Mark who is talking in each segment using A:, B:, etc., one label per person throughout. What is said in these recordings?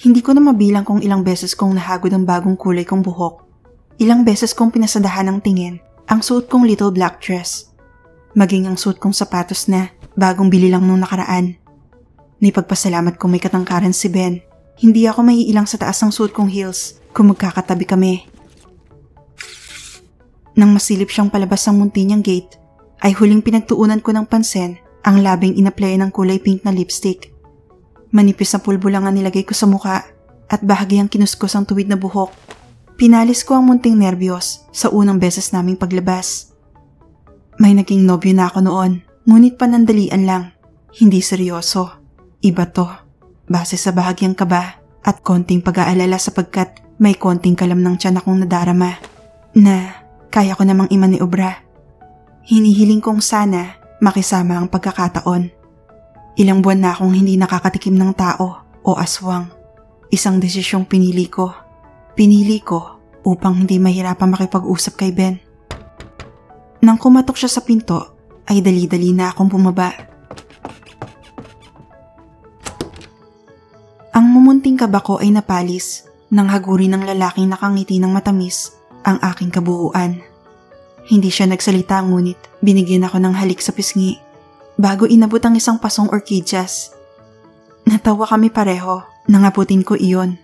A: Hindi ko na mabilang kung ilang beses kong nahagod ang bagong kulay kong buhok. Ilang beses kong pinasadahan ng tingin ang suot kong little black dress. Maging ang suot kong sapatos na bagong bili lang nung nakaraan. Naipagpasalamat ko may katangkaran si Ben. Hindi ako maiilang sa taas ng suot kong heels kung magkakatabi kami. Nang masilip siyang palabas ng munti niyang gate, ay huling pinagtuunan ko ng pansin ang labing inaplay ng kulay pink na lipstick. Manipis na pulbo lang ang nilagay ko sa muka at bahagyang kinuskos ang tuwid na buhok. Pinalis ko ang munting nerbiyos sa unang beses naming paglabas. May naging nobyo na ako noon, ngunit panandalian lang, hindi seryoso. Iba to, base sa bahagyang kaba at konting pag-aalala sapagkat may konting kalam ng tiyan akong nadarama na kaya ko namang imaniobra. Hinihiling kong sana makisama ang pagkakataon. Ilang buwan na akong hindi nakakatikim ng tao o aswang. Isang desisyong pinili ko. Pinili ko upang hindi mahirapang makipag-usap kay Ben. Nang kumatok siya sa pinto, ay dali-dali na akong bumaba Ang mumunting kaba ko ay napalis nang haguri ng lalaking nakangiti ng matamis ang aking kabuuan. Hindi siya nagsalita ngunit binigyan ako ng halik sa pisngi bago inabot ang isang pasong orchidyas. Natawa kami pareho, nangaputin ko iyon.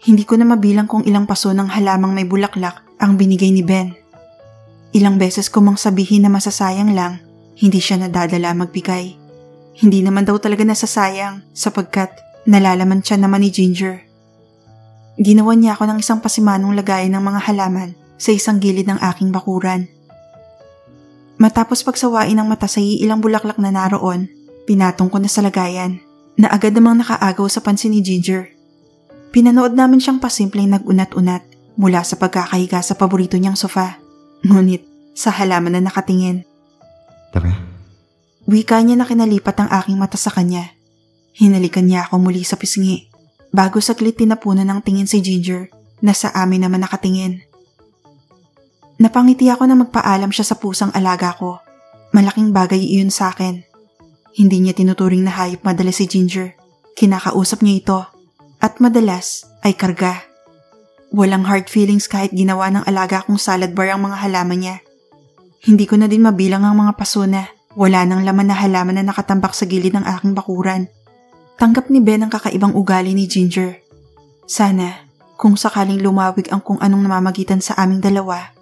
A: Hindi ko na mabilang kung ilang paso ng halamang may bulaklak ang binigay ni Ben. Ilang beses ko mang sabihin na masasayang lang, hindi siya nadadala magbigay. Hindi naman daw talaga nasasayang sapagkat Nalalaman siya naman ni Ginger. Ginawa niya ako ng isang pasimanong lagayan ng mga halaman sa isang gilid ng aking bakuran. Matapos pagsawain ng mata sa ilang bulaklak na naroon, pinatong ko na sa lagayan na agad namang nakaagaw sa pansin ni Ginger. Pinanood namin siyang pasimpleng nag-unat-unat mula sa pagkakahiga sa paborito niyang sofa. Ngunit sa halaman na nakatingin.
B: Tara.
A: Wika niya na kinalipat ang aking mata sa kanya Hinalikan niya ako muli sa pisngi. Bago saglit tinapunan ng tingin si Ginger na sa amin naman nakatingin. Napangiti ako na magpaalam siya sa pusang alaga ko. Malaking bagay iyon sa akin. Hindi niya tinuturing na hayop madalas si Ginger. Kinakausap niya ito. At madalas ay karga. Walang hard feelings kahit ginawa ng alaga kong salad bar ang mga halaman niya. Hindi ko na din mabilang ang mga paso na wala nang laman na halaman na nakatambak sa gilid ng aking bakuran. Tanggap ni Ben ang kakaibang ugali ni Ginger. Sana, kung sakaling lumawig ang kung anong namamagitan sa aming dalawa,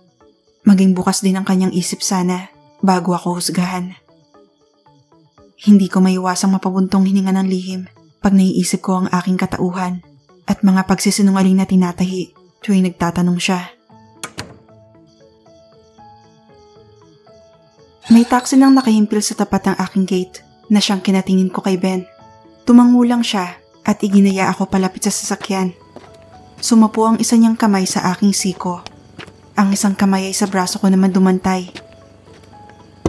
A: maging bukas din ang kanyang isip sana bago ako husgahan. Hindi ko maiwasang mapabuntong hininga ng lihim pag naiisip ko ang aking katauhan at mga pagsisinungaling na tinatahi tuwing nagtatanong siya. May taxi nang nakahimpil sa tapat ng aking gate na siyang kinatingin ko kay Ben. Tumango lang siya at iginaya ako palapit sa sasakyan. Sumapo ang isa niyang kamay sa aking siko. Ang isang kamay ay sa braso ko naman dumantay.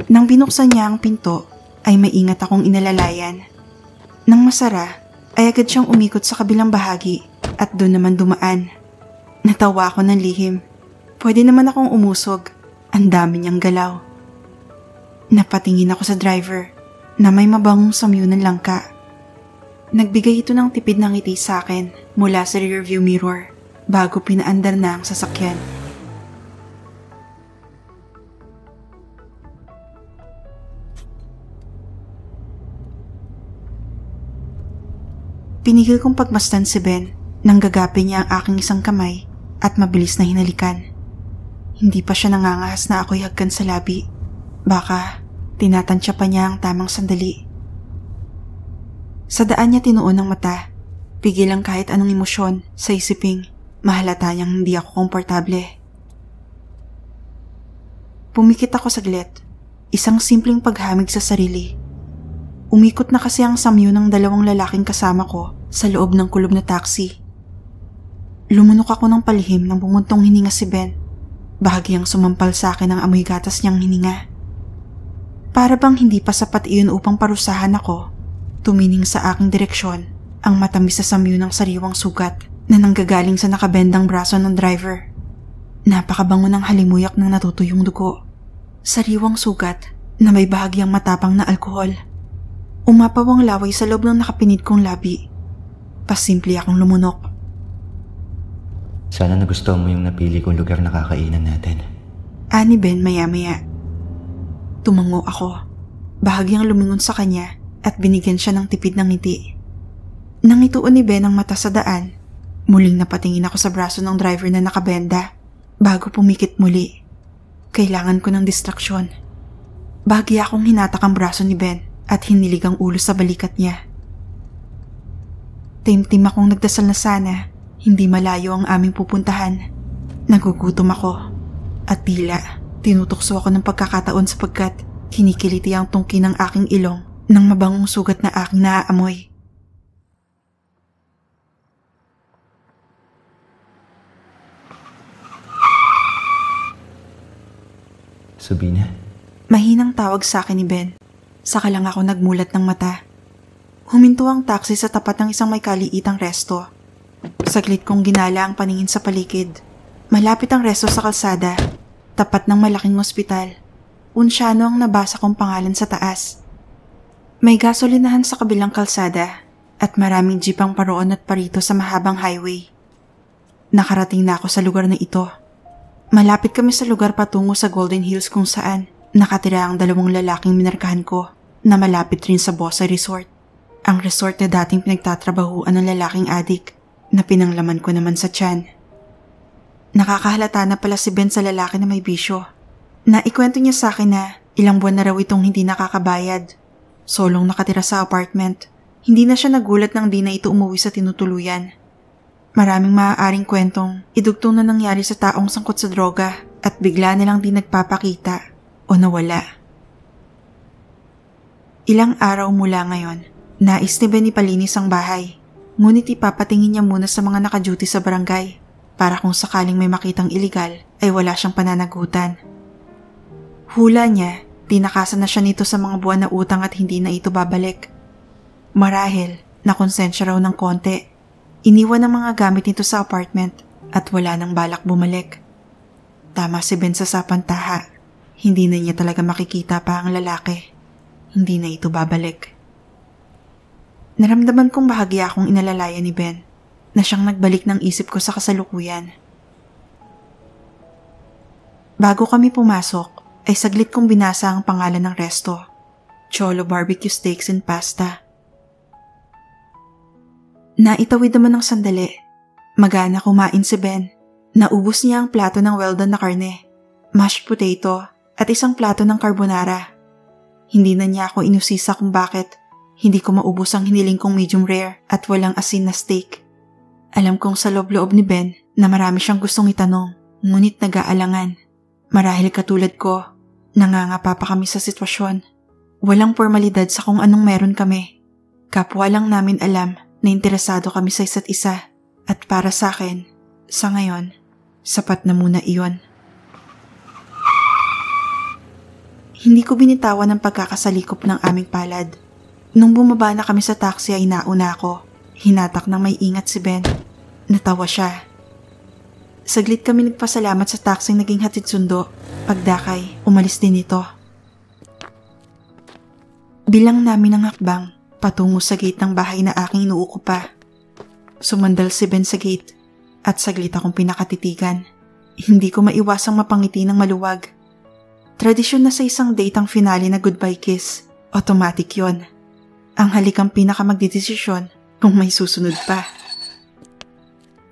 A: Nang binuksan niya ang pinto, ay maingat akong inalalayan. Nang masara, ay agad siyang umikot sa kabilang bahagi at doon naman dumaan. Natawa ako ng lihim. Pwede naman akong umusog. Ang dami niyang galaw. Napatingin ako sa driver na may mabangong samyo ng langka. Nagbigay ito ng tipid ng ngiti sa akin mula sa rearview mirror bago pinaandar na ang sasakyan. Pinigil kong pagmastan si Ben nang gagapin niya ang aking isang kamay at mabilis na hinalikan. Hindi pa siya nangangahas na ako'y hagkan sa labi. Baka tinatansya pa niya ang tamang sandali sa daan niya tinuon ng mata. Pigil ang kahit anong emosyon sa isiping mahalata niyang hindi ako komportable. Pumikit ako saglit. Isang simpleng paghamig sa sarili. Umikot na kasi ang samyo ng dalawang lalaking kasama ko sa loob ng kulob na taxi. Lumunok ako ng palihim nang bumuntong hininga si Ben. Bahagyang sumampal sa akin ang amoy gatas niyang hininga. Para bang hindi pa sapat iyon upang parusahan ako Tumining sa aking direksyon ang matamis na samyo ng sariwang sugat na nanggagaling sa nakabendang braso ng driver. Napakabango ng halimuyak ng natutuyong dugo. Sariwang sugat na may bahagyang matapang na alkohol. Umapaw ang laway sa loob ng nakapinit kong labi. Pasimple akong lumunok.
B: Sana nagustuhan mo yung napili kong lugar na kakainan natin.
A: Ani Ben maya-maya. Tumango ako. Bahagyang lumingon sa kanya at binigyan siya ng tipid ng ngiti. Nangituon ni Ben ang mata sa daan. Muling napatingin ako sa braso ng driver na nakabenda bago pumikit muli. Kailangan ko ng distraksyon. Bahagi akong hinatak ang braso ni Ben at hinilig ang ulo sa balikat niya. Timtim akong nagdasal na sana hindi malayo ang aming pupuntahan. Nagugutom ako at tila tinutokso ako ng pagkakataon sapagkat kinikiliti ang tungki ng aking ilong ng mabangong sugat na aking naaamoy.
B: Sabina?
A: Mahinang tawag sa akin ni Ben. Saka lang ako nagmulat ng mata. Huminto ang taxi sa tapat ng isang may kaliitang resto. Saglit kong ginala ang paningin sa paligid. Malapit ang resto sa kalsada, tapat ng malaking ospital. Unsyano ang nabasa kong pangalan sa taas. May gasolinahan sa kabilang kalsada at maraming jeep ang paroon at parito sa mahabang highway. Nakarating na ako sa lugar na ito. Malapit kami sa lugar patungo sa Golden Hills kung saan nakatira ang dalawang lalaking minarkahan ko na malapit rin sa Bosa Resort. Ang resort na dating pinagtatrabahuan ng lalaking adik na pinanglaman ko naman sa tiyan. Nakakahalata na pala si Ben sa lalaki na may bisyo. Naikwento niya sa akin na ilang buwan na raw itong hindi nakakabayad. Solong nakatira sa apartment. Hindi na siya nagulat nang di na ito umuwi sa tinutuluyan. Maraming maaaring kwentong idugtong na nangyari sa taong sangkot sa droga at bigla na lang di nagpapakita o nawala. Ilang araw mula ngayon, nais ni Ben ipalinis ang bahay Ngunit ipapatingin niya muna sa mga nakaduty sa barangay para kung sakaling may makitang iligal ay wala siyang pananagutan. Hula niya, tinakasan na siya nito sa mga buwan na utang at hindi na ito babalik. Marahil, nakonsensya raw ng konti. Iniwan ang mga gamit nito sa apartment at wala nang balak bumalik. Tama si Ben sa sapantaha. Hindi na niya talaga makikita pa ang lalaki. Hindi na ito babalik. Naramdaman kong bahagya akong inalalaya ni Ben na siyang nagbalik ng isip ko sa kasalukuyan. Bago kami pumasok, ay saglit kong binasa ang pangalan ng resto. Cholo Barbecue Steaks and Pasta. Naitawid naman ng sandali. Magana kumain si Ben. Naubos niya ang plato ng well done na karne, mashed potato, at isang plato ng carbonara. Hindi na niya ako inusisa kung bakit hindi ko maubos ang hiniling kong medium rare at walang asin na steak. Alam kong sa loob-loob ni Ben na marami siyang gustong itanong, ngunit nag-aalangan. Marahil katulad ko, nangangapa pa kami sa sitwasyon. Walang formalidad sa kung anong meron kami. Kapwa lang namin alam na interesado kami sa isa't isa. At para sa akin, sa ngayon, sapat na muna iyon. Hindi ko binitawan ang pagkakasalikop ng aming palad Nung bumaba na kami sa taxi ay nauna ako. Hinatak ng may ingat si Ben. Natawa siya. Saglit kami nagpasalamat sa taxi naging hatid sundo. Pagdakay, umalis din ito. Bilang namin ang hakbang, patungo sa gate ng bahay na aking inuukupa. Sumandal si Ben sa gate at saglit akong pinakatitigan. Hindi ko maiwasang mapangiti ng maluwag. Tradisyon na sa isang date ang finale na goodbye kiss. Automatic yon. Ang halikang pinaka magdidesisyon kung may susunod pa.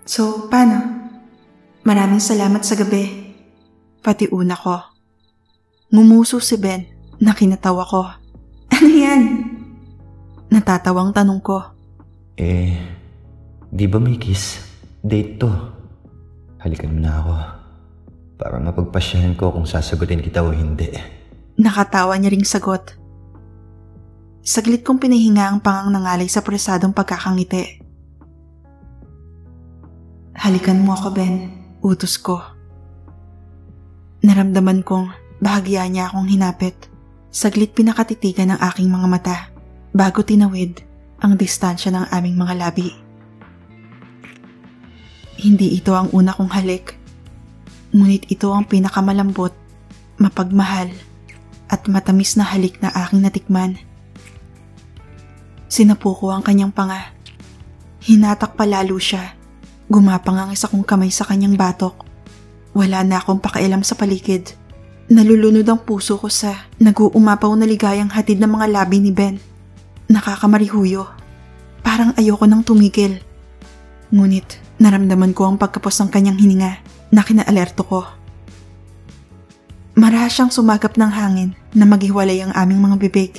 A: So, paano? Maraming salamat sa gabi. Pati una ko. Ngumuso si Ben na kinatawa ko. Ano yan? Natatawang tanong ko.
B: Eh, di ba may kiss? Date to. Halikan mo na ako. Para mapagpasyahan ko kung sasagutin kita o hindi.
A: Nakatawa niya ring sagot. Saglit kong pinahinga ang pangang nangalay sa presadong pagkakangiti. Halikan mo ako, Ben. Utos ko. Naramdaman kong bahagya niya akong hinapit. Saglit pinakatitigan ng aking mga mata bago tinawid ang distansya ng aming mga labi. Hindi ito ang una kong halik. Ngunit ito ang pinakamalambot, mapagmahal, at matamis na halik na aking natikman. Sinapuko ang kanyang panga. Hinatak pa lalo siya. Gumapang ang isa kong kamay sa kanyang batok. Wala na akong pakialam sa paligid. Nalulunod ang puso ko sa nag-uumapaw na ligayang hatid ng mga labi ni Ben. Nakakamarihuyo. Parang ayoko nang tumigil. Ngunit naramdaman ko ang pagkapos ng kanyang hininga na kinaalerto ko. Marahas siyang sumagap ng hangin na maghiwalay ang aming mga bibig.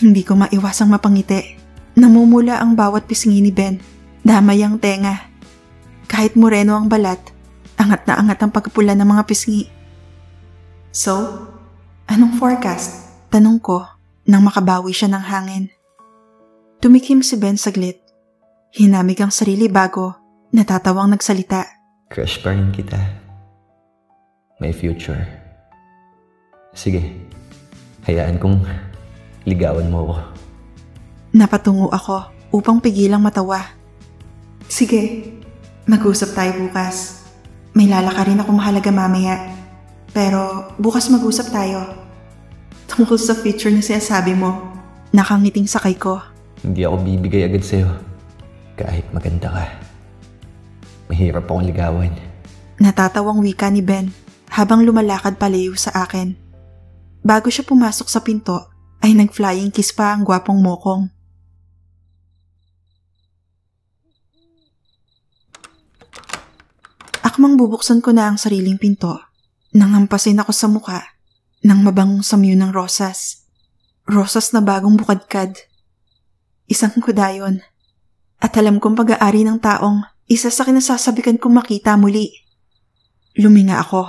A: Hindi ko maiwasang mapangiti. Namumula ang bawat pisngi ni Ben. Damay ang tenga. Kahit moreno ang balat, angat na angat ang pagpula ng mga pisngi. So, anong forecast? Tanong ko nang makabawi siya ng hangin. Tumikim si Ben saglit. Hinamig ang sarili bago natatawang nagsalita.
B: Crush pa rin kita. May future. Sige, hayaan kong ligawan mo ako.
A: Napatungo ako upang pigilang matawa. Sige, mag-usap tayo bukas. May lalakarin ako mahalaga mamaya. Pero bukas mag-usap tayo. Tungkol sa future na sinasabi mo, nakangiting sakay ko.
B: Hindi ako bibigay agad sa'yo. Kahit maganda ka. Mahirap akong ligawan.
A: Natatawang wika ni Ben habang lumalakad palayo sa akin. Bago siya pumasok sa pinto, ay nag-flying kiss pa ang gwapong mokong. Akmang bubuksan ko na ang sariling pinto. Nangampasin ako sa muka ng mabangong samyo ng rosas. Rosas na bagong bukadkad. Isang kudayon. At alam kong pag-aari ng taong isa sa kinasasabikan kong makita muli. Luminga ako.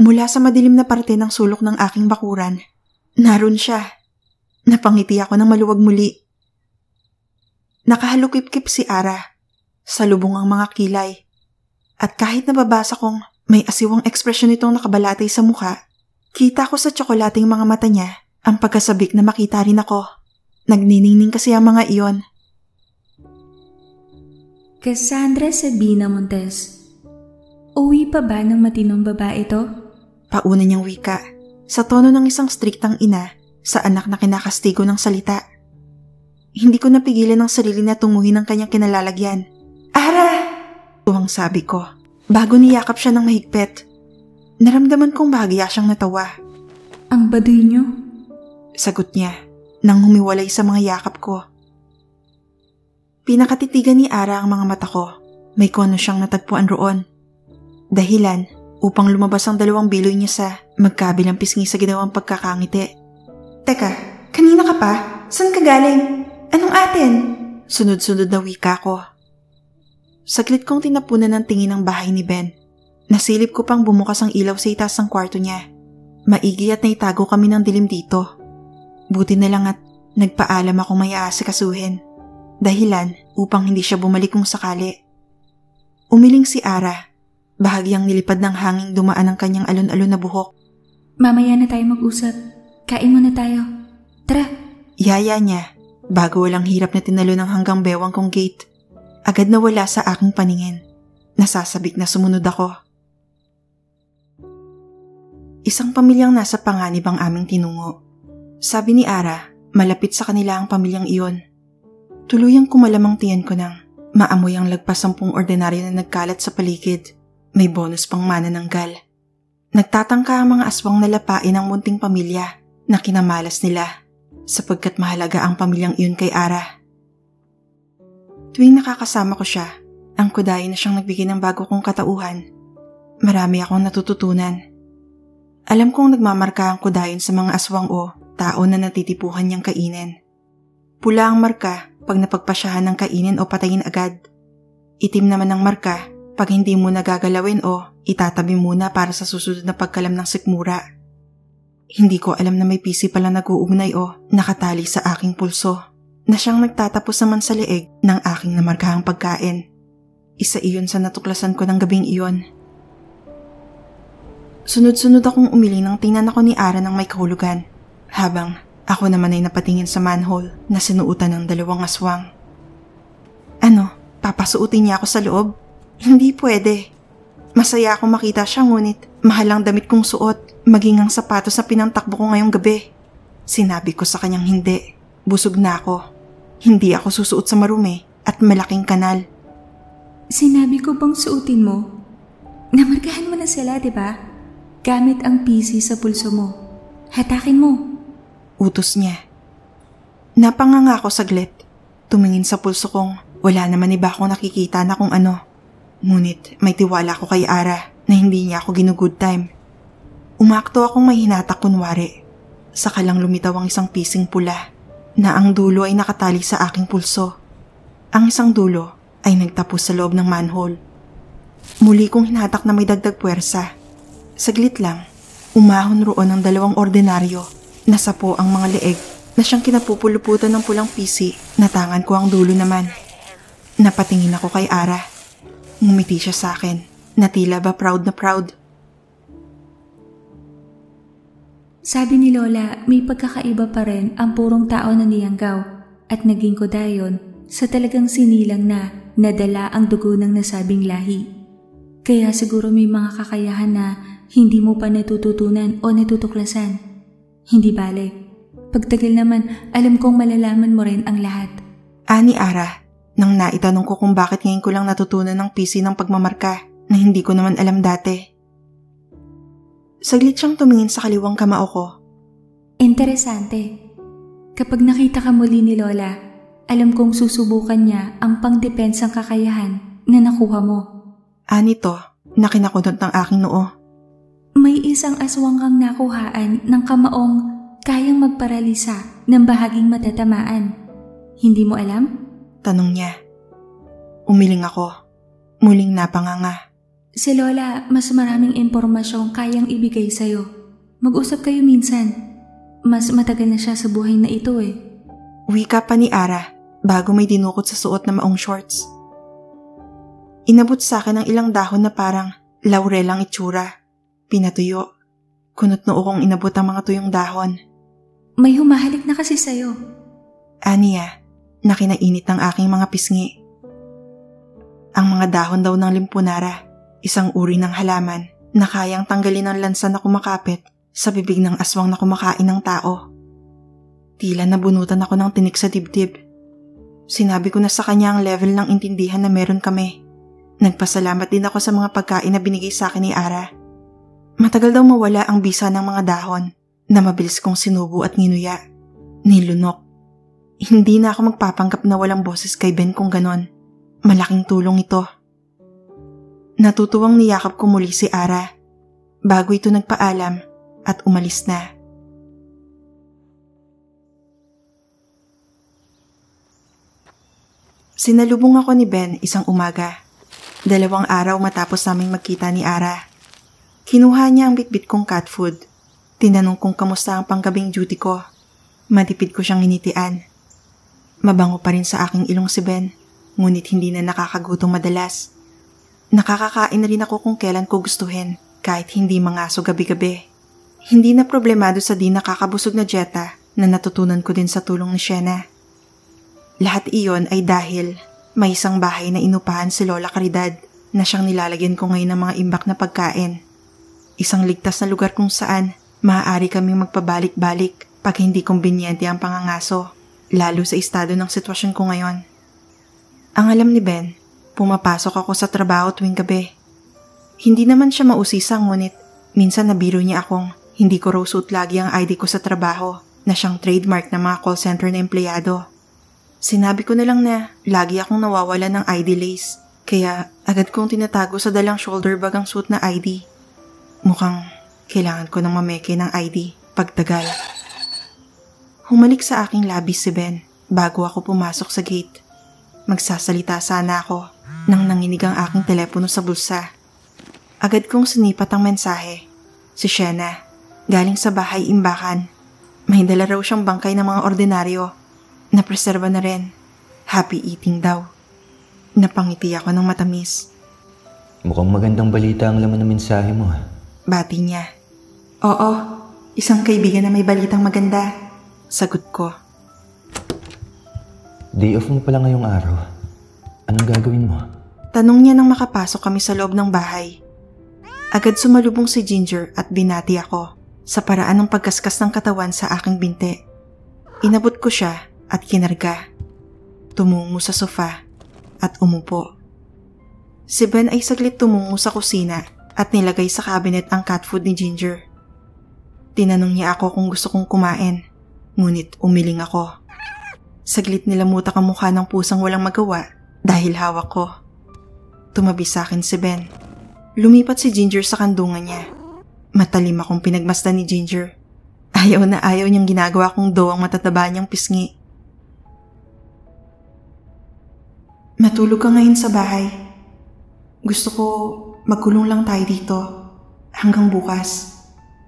A: Mula sa madilim na parte ng sulok ng aking bakuran, naroon siya. Napangiti ako ng maluwag muli. Nakahalukip-kip si Ara. Sa lubong ang mga kilay. At kahit nababasa kong may asiwang ekspresyon nitong nakabalatay sa mukha, kita ko sa tsokolating mga mata niya ang pagkasabik na makita rin ako. Nagniningning kasi ang mga iyon.
C: Cassandra Sabina Montes, uwi pa ba ng matinong babae ito?
A: Pauna niyang wika, sa tono ng isang striktang ina sa anak na kinakastigo ng salita. Hindi ko napigilan ang sarili na tunguhin ang kanyang kinalalagyan. Ara! Tuwang sabi ko, bago niyakap siya ng mahigpit. Naramdaman kong bahagya siyang natawa.
C: Ang baduy niyo?
A: Sagot niya, nang humiwalay sa mga yakap ko. Pinakatitigan ni Ara ang mga mata ko. May kono siyang natagpuan roon. Dahilan upang lumabas ang dalawang biloy niya sa magkabilang pisngi sa ginawang pagkakangiti. Teka, kanina ka pa? San ka galing? Anong atin? Sunod-sunod na wika ko. Saglit kong tinapunan ng tingin ng bahay ni Ben. Nasilip ko pang bumukas ang ilaw sa itaas ng kwarto niya. Maigi at naitago kami ng dilim dito. Buti na lang at nagpaalam ako may aasikasuhin. Dahilan upang hindi siya bumalik kung sakali. Umiling si Ara. Bahagyang nilipad ng hanging dumaan ang kanyang alon-alon na buhok.
C: Mamaya na tayo mag-usap. Kain muna tayo. Tara.
A: Yaya niya, bago walang hirap na tinalo ng hanggang bewang kong gate. Agad na wala sa aking paningin. Nasasabik na sumunod ako. Isang pamilyang nasa panganib ang aming tinungo. Sabi ni Ara, malapit sa kanila ang pamilyang iyon. Tuluyang kumalamang tiyan ko nang maamoy ang lagpas sampung ordinaryo na nagkalat sa paligid. May bonus pang mana ng gal. Nagtatangka ang mga aswang na lapain ang munting pamilya na kinamalas nila sapagkat mahalaga ang pamilyang iyon kay Ara. Tuwing nakakasama ko siya, ang kudayin na siyang nagbigay ng bago kong katauhan. Marami akong natututunan. Alam kong nagmamarka ang kudayin sa mga aswang o tao na natitipuhan niyang kainin. Pula ang marka pag napagpasyahan ng kainin o patayin agad. Itim naman ang marka pag hindi mo nagagalawin o itatabi muna para sa susunod na pagkalam ng sikmura. Hindi ko alam na may pisi pala nag-uugnay o nakatali sa aking pulso na siyang nagtatapos naman sa leeg ng aking namarkahang pagkain. Isa iyon sa natuklasan ko ng gabing iyon. Sunod-sunod akong umili nang tingnan ako ni Ara ng may kahulugan habang ako naman ay napatingin sa manhole na sinuutan ng dalawang aswang. Ano, papasuutin niya ako sa loob? Hindi pwede. Masaya ako makita siya ngunit mahal ang damit kong suot, maging ang sapatos na pinantakbo ko ngayong gabi. Sinabi ko sa kanyang hindi. Busog na ako. Hindi ako susuot sa marumi at malaking kanal.
C: Sinabi ko bang suotin mo? Namarkahan mo na sila, di ba? Gamit ang PC sa pulso mo. Hatakin mo.
A: Utos niya. Napanganga ako saglit. Tumingin sa pulso kong wala naman iba akong nakikita na kung ano. Ngunit may tiwala ko kay Ara na hindi niya ako ginugood time. Umakto akong may hinatak kunwari. Saka lang lumitaw ang isang pising pula na ang dulo ay nakatali sa aking pulso. Ang isang dulo ay nagtapos sa loob ng manhole. Muli kong hinatak na may dagdag puwersa. Saglit lang, umahon roon ang dalawang ordinaryo. Nasa po ang mga leeg na siyang kinapupuluputan ng pulang pisi na tangan ko ang dulo naman. Napatingin ako kay Ara. Ngumiti siya sa akin na tila ba proud na proud.
C: Sabi ni Lola, may pagkakaiba pa rin ang purong tao na niyanggaw at naging kodayon sa talagang sinilang na nadala ang dugo ng nasabing lahi. Kaya siguro may mga kakayahan na hindi mo pa natututunan o natutuklasan. Hindi bale. Pagtagal naman, alam kong malalaman mo rin ang lahat.
A: Ani Ara, nang naitanong ko kung bakit ngayon ko lang natutunan ng PC ng pagmamarka na hindi ko naman alam dati. Saglit siyang tumingin sa kaliwang kamao ko.
C: Interesante. Kapag nakita ka muli ni Lola, alam kong susubukan niya ang pangdepensang kakayahan na nakuha mo.
A: Ani to, na kinakunot ng aking noo.
C: May isang aswang kang nakuhaan ng kamaong kayang magparalisa ng bahaging matatamaan. Hindi mo alam?
A: Tanong niya. Umiling ako. Muling napanganga.
C: Si Lola, mas maraming impormasyong kayang ibigay sa'yo. Mag-usap kayo minsan. Mas matagal na siya sa buhay na ito eh.
A: Wika pa ni Ara bago may dinukot sa suot na maong shorts. Inabot sa akin ang ilang dahon na parang laurel ang itsura. Pinatuyo. Kunot noo kong inabot ang mga tuyong dahon.
C: May humahalik na kasi sa'yo.
A: Aniya, na kinainit ng aking mga pisngi. Ang mga dahon daw ng limpunara isang uri ng halaman na kayang tanggalin ang lansa na kumakapit sa bibig ng aswang na kumakain ng tao. Tila nabunutan ako ng tinik sa dibdib. Sinabi ko na sa kanya ang level ng intindihan na meron kami. Nagpasalamat din ako sa mga pagkain na binigay sa akin ni Ara. Matagal daw mawala ang bisa ng mga dahon na mabilis kong sinubo at nginuya. Nilunok. Hindi na ako magpapanggap na walang boses kay Ben kung ganon. Malaking tulong ito. Natutuwang niyakap ko muli si Ara bago ito nagpaalam at umalis na. Sinalubong ako ni Ben isang umaga. Dalawang araw matapos naming magkita ni Ara. Kinuha niya ang bitbit kong cat food. Tinanong kung kamusta ang panggabing duty ko. Matipid ko siyang initian. Mabango pa rin sa aking ilong si Ben, ngunit hindi na nakakagutong madalas. Nakakakain na rin ako kung kailan ko gustuhin, kahit hindi mangaso gabi-gabi. Hindi na problemado sa di nakakabusog na dieta na natutunan ko din sa tulong ni Shena. Lahat iyon ay dahil may isang bahay na inupahan si Lola Caridad na siyang nilalagyan ko ngayon ng mga imbak na pagkain. Isang ligtas na lugar kung saan maaari kaming magpabalik-balik pag hindi kumbinyente ang pangangaso, lalo sa estado ng sitwasyon ko ngayon. Ang alam ni Ben, pumapasok ako sa trabaho tuwing gabi. Hindi naman siya mausisa ngunit minsan nabiro niya akong hindi ko raw suit lagi ang ID ko sa trabaho na siyang trademark ng mga call center na empleyado. Sinabi ko na lang na lagi akong nawawala ng ID lace kaya agad kong tinatago sa dalang shoulder bag ang suit na ID. Mukhang kailangan ko ng mameke ng ID pagtagal. Humalik sa aking labis si Ben bago ako pumasok sa gate. Magsasalita sana ako nang nanginig ang aking telepono sa bulsa. Agad kong sinipat ang mensahe. Si Shena, galing sa bahay imbakan. May dala raw siyang bangkay ng mga ordinaryo Napreserba na rin. Happy eating daw. Napangiti ako ng matamis.
B: Mukhang magandang balita ang laman ng mensahe mo. ah.
A: Bati niya. Oo, isang kaibigan na may balitang maganda. Sagot ko.
B: Day off mo pala ngayong araw. Anong gagawin mo?
A: Tanong niya nang makapasok kami sa loob ng bahay. Agad sumalubong si Ginger at binati ako sa paraan ng pagkaskas ng katawan sa aking binte. Inabot ko siya at kinarga. Tumungo sa sofa at umupo. Si Ben ay saglit tumungo sa kusina at nilagay sa cabinet ang cat food ni Ginger. Tinanong niya ako kung gusto kong kumain, ngunit umiling ako. Saglit nilamutak ang mukha ng pusang walang magawa dahil hawak ko. Tumabi sa akin si Ben. Lumipat si Ginger sa kandungan niya. Matalim akong pinagmasdan ni Ginger. Ayaw na ayaw niyang ginagawa kong do ang matataba niyang pisngi. Matulog ka ngayon sa bahay. Gusto ko magkulong lang tayo dito hanggang bukas.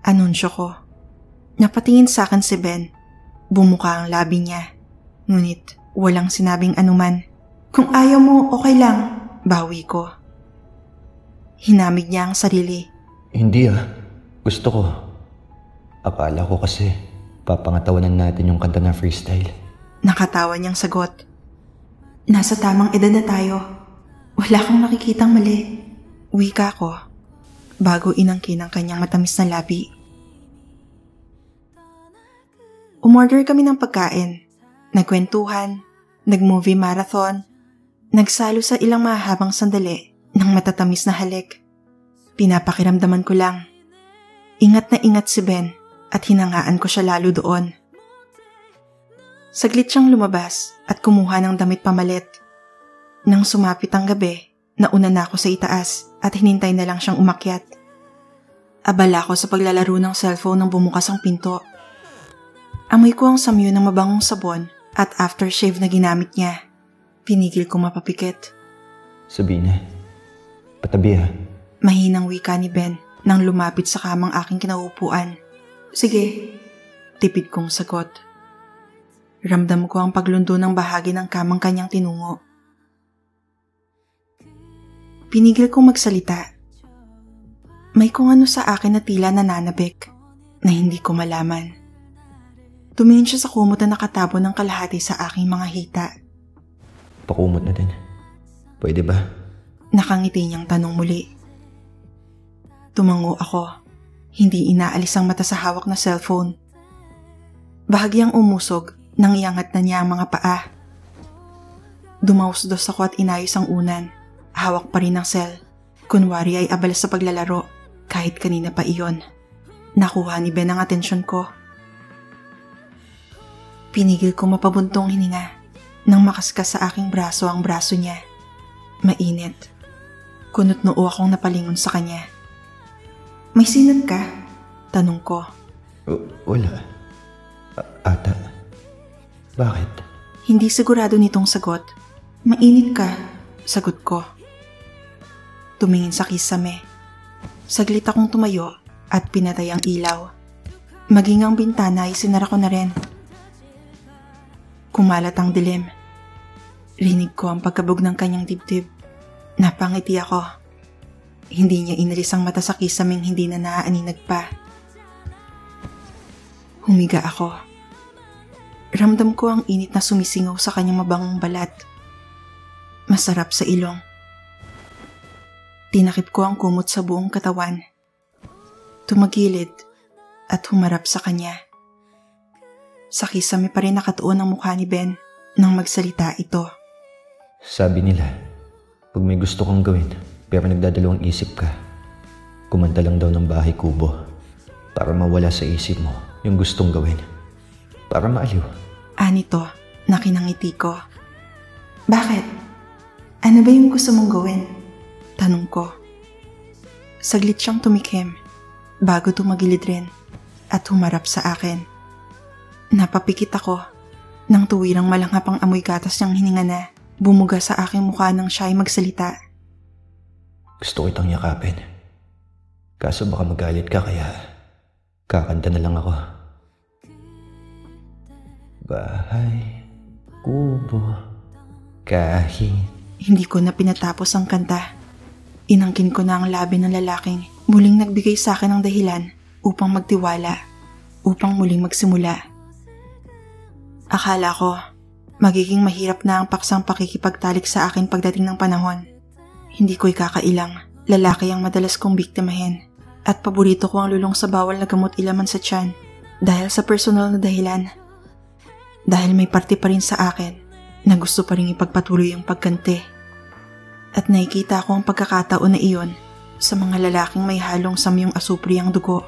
A: Anunsyo ko. Napatingin sa akin si Ben. Bumuka ang labi niya. Ngunit walang sinabing anuman. Kung ayaw mo, okay lang. Bawi ko. Hinamig niya ang sarili.
B: Hindi ah. Gusto ko. Akala ko kasi papangatawanan natin yung kanta na freestyle.
A: Nakatawa niyang sagot. Nasa tamang edad na tayo. Wala kang nakikitang mali. Wika ko. Bago inangkin ang kanyang matamis na labi. Umorder kami ng pagkain. Nagkwentuhan. Nag-movie marathon. Nagsalo sa ilang mahabang sandali ng matatamis na halik. Pinapakiramdaman ko lang. Ingat na ingat si Ben at hinangaan ko siya lalo doon. Saglit siyang lumabas at kumuha ng damit pamalit. Nang sumapit ang gabi, nauna na ako sa itaas at hinintay na lang siyang umakyat. Abala ko sa paglalaro ng cellphone nang bumukas ang pinto. Amoy ko ang samyo ng mabangong sabon at aftershave na ginamit niya. Pinigil ko mapapikit.
B: Sabihin na. Patabi ah.
A: Mahinang wika ni Ben nang lumapit sa kamang aking kinaupuan. Sige, tipid kong sagot. Ramdam ko ang paglundo ng bahagi ng kamang kanyang tinungo. Pinigil kong magsalita. May kung ano sa akin na tila nananabik na hindi ko malaman. Tumingin siya sa kumot na nakatabo ng kalahati sa aking mga hita.
B: Pakumot na din. Pwede ba?
A: Nakangiti niyang tanong muli. Tumango ako. Hindi inaalis ang mata sa hawak na cellphone. Bahagyang umusog nang iangat na niya ang mga paa. Dumausdos ako at inayos ang unan. Hawak pa rin ang cell. Kunwari ay abala sa paglalaro kahit kanina pa iyon. Nakuha ni Ben ang atensyon ko. Pinigil ko mapabuntong hininga nang makaskas sa aking braso ang braso niya. Mainit. Kunot noo akong napalingon sa kanya. May sinat ka? Tanong ko.
B: Wala. A- ata. Bakit?
A: Hindi sigurado nitong sagot. Mainit ka, sagot ko. Tumingin sa kisame. Saglit akong tumayo at pinatay ang ilaw. Maging ang bintana ay sinara ko na rin. Kumalat ang dilim. Rinig ko ang pagkabog ng kanyang dibdib. Napangiti ako. Hindi niya inalis ang mata sa kisaming hindi na naaaninag pa. Humiga ako. Ramdam ko ang init na sumisingaw sa kanyang mabangong balat. Masarap sa ilong. Tinakip ko ang kumot sa buong katawan. Tumagilid at humarap sa kanya. Sa kisame pa rin nakatuon ang mukha ni Ben nang magsalita ito.
B: Sabi nila, pag may gusto kang gawin, pero nagdadalawang isip ka, kumanta lang daw ng bahay kubo para mawala sa isip mo yung gustong gawin. Para maaliw.
A: Anito, nakinangiti ko. Bakit? Ano ba yung gusto mong gawin? Tanong ko. Saglit siyang tumikim bago tumagilid rin at humarap sa akin. Napapikit ako nang tuwirang malanghap ang amoy gatas niyang hininga na bumuga sa aking mukha nang siya ay magsalita.
B: Gusto ko itang yakapin. Kaso baka magalit ka kaya kakanta na lang ako. Bahay, kubo, kahit
A: Hindi ko na pinatapos ang kanta. Inangkin ko na ang labi ng lalaking muling nagbigay sa akin ng dahilan upang magtiwala, upang muling magsimula. Akala ko, magiging mahirap na ang paksang pakikipagtalik sa akin pagdating ng panahon. Hindi ko'y kakailang, lalaki ang madalas kong biktimahin at paborito ko ang lulong sa bawal na gamot ilaman sa tiyan dahil sa personal na dahilan. Dahil may parte pa rin sa akin na gusto pa rin ipagpatuloy ang pagkante at nakikita ko ang pagkakataon na iyon sa mga lalaking may halong samyong asupri ang dugo.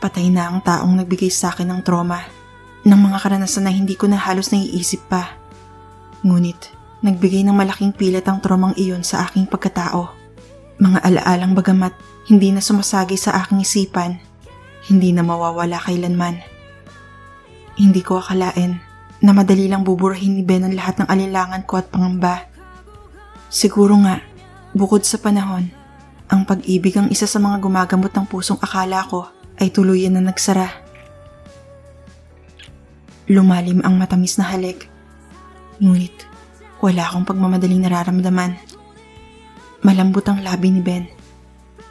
A: Patay na ang taong nagbigay sa akin ng trauma, ng mga karanasan na hindi ko na halos naiisip pa. Ngunit, nagbigay ng malaking pilat ang traumang iyon sa aking pagkatao. Mga alaalang bagamat hindi na sumasagi sa aking isipan, hindi na mawawala kailanman. Hindi ko akalain na madali lang buburahin ni Ben ang lahat ng alilangan ko at pangamba. Siguro nga, bukod sa panahon, ang pag-ibig ang isa sa mga gumagamot ng pusong akala ko ay tuluyan na nagsara. Lumalim ang matamis na halik. Ngunit wala akong pagmamadaling nararamdaman. Malambot ang labi ni Ben.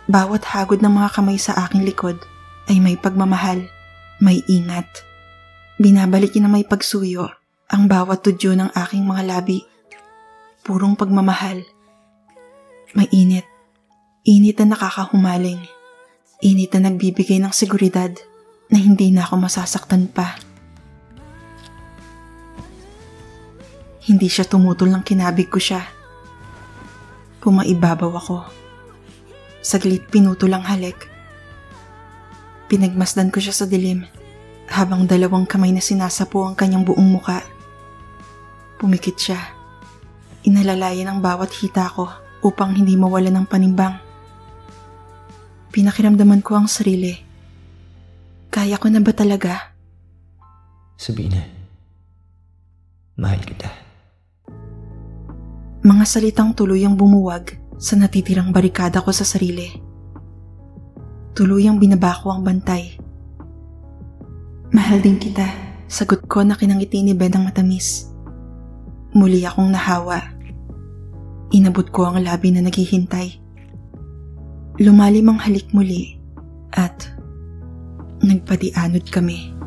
A: Bawat hagod ng mga kamay sa aking likod ay may pagmamahal, may ingat. Binabalik niya na may pagsuyo ang bawat tudyo ng aking mga labi. Purong pagmamahal. May init. Init na nakakahumaling. Init na nagbibigay ng seguridad na hindi na ako masasaktan pa. Hindi siya tumutol ng kinabig ko siya. Pumaibabaw ako. Saglit pinutol ang halik. Pinagmasdan ko siya sa dilim habang dalawang kamay na sinasapo ang kanyang buong muka. Pumikit siya. Inalalayan ang bawat hita ko upang hindi mawala ng panimbang. Pinakiramdaman ko ang sarili. Kaya ko na ba talaga?
B: Sabina, mahal kita.
A: Mga salitang tuluyang bumuwag sa natitirang barikada ko sa sarili. Tuluyang binaba ko ang bantay. Mahal din kita, sagot ko na kinangiti ni Ben ang matamis. Muli akong nahawa. Inabot ko ang labi na naghihintay. Lumalim ang halik muli at nagpadianod kami.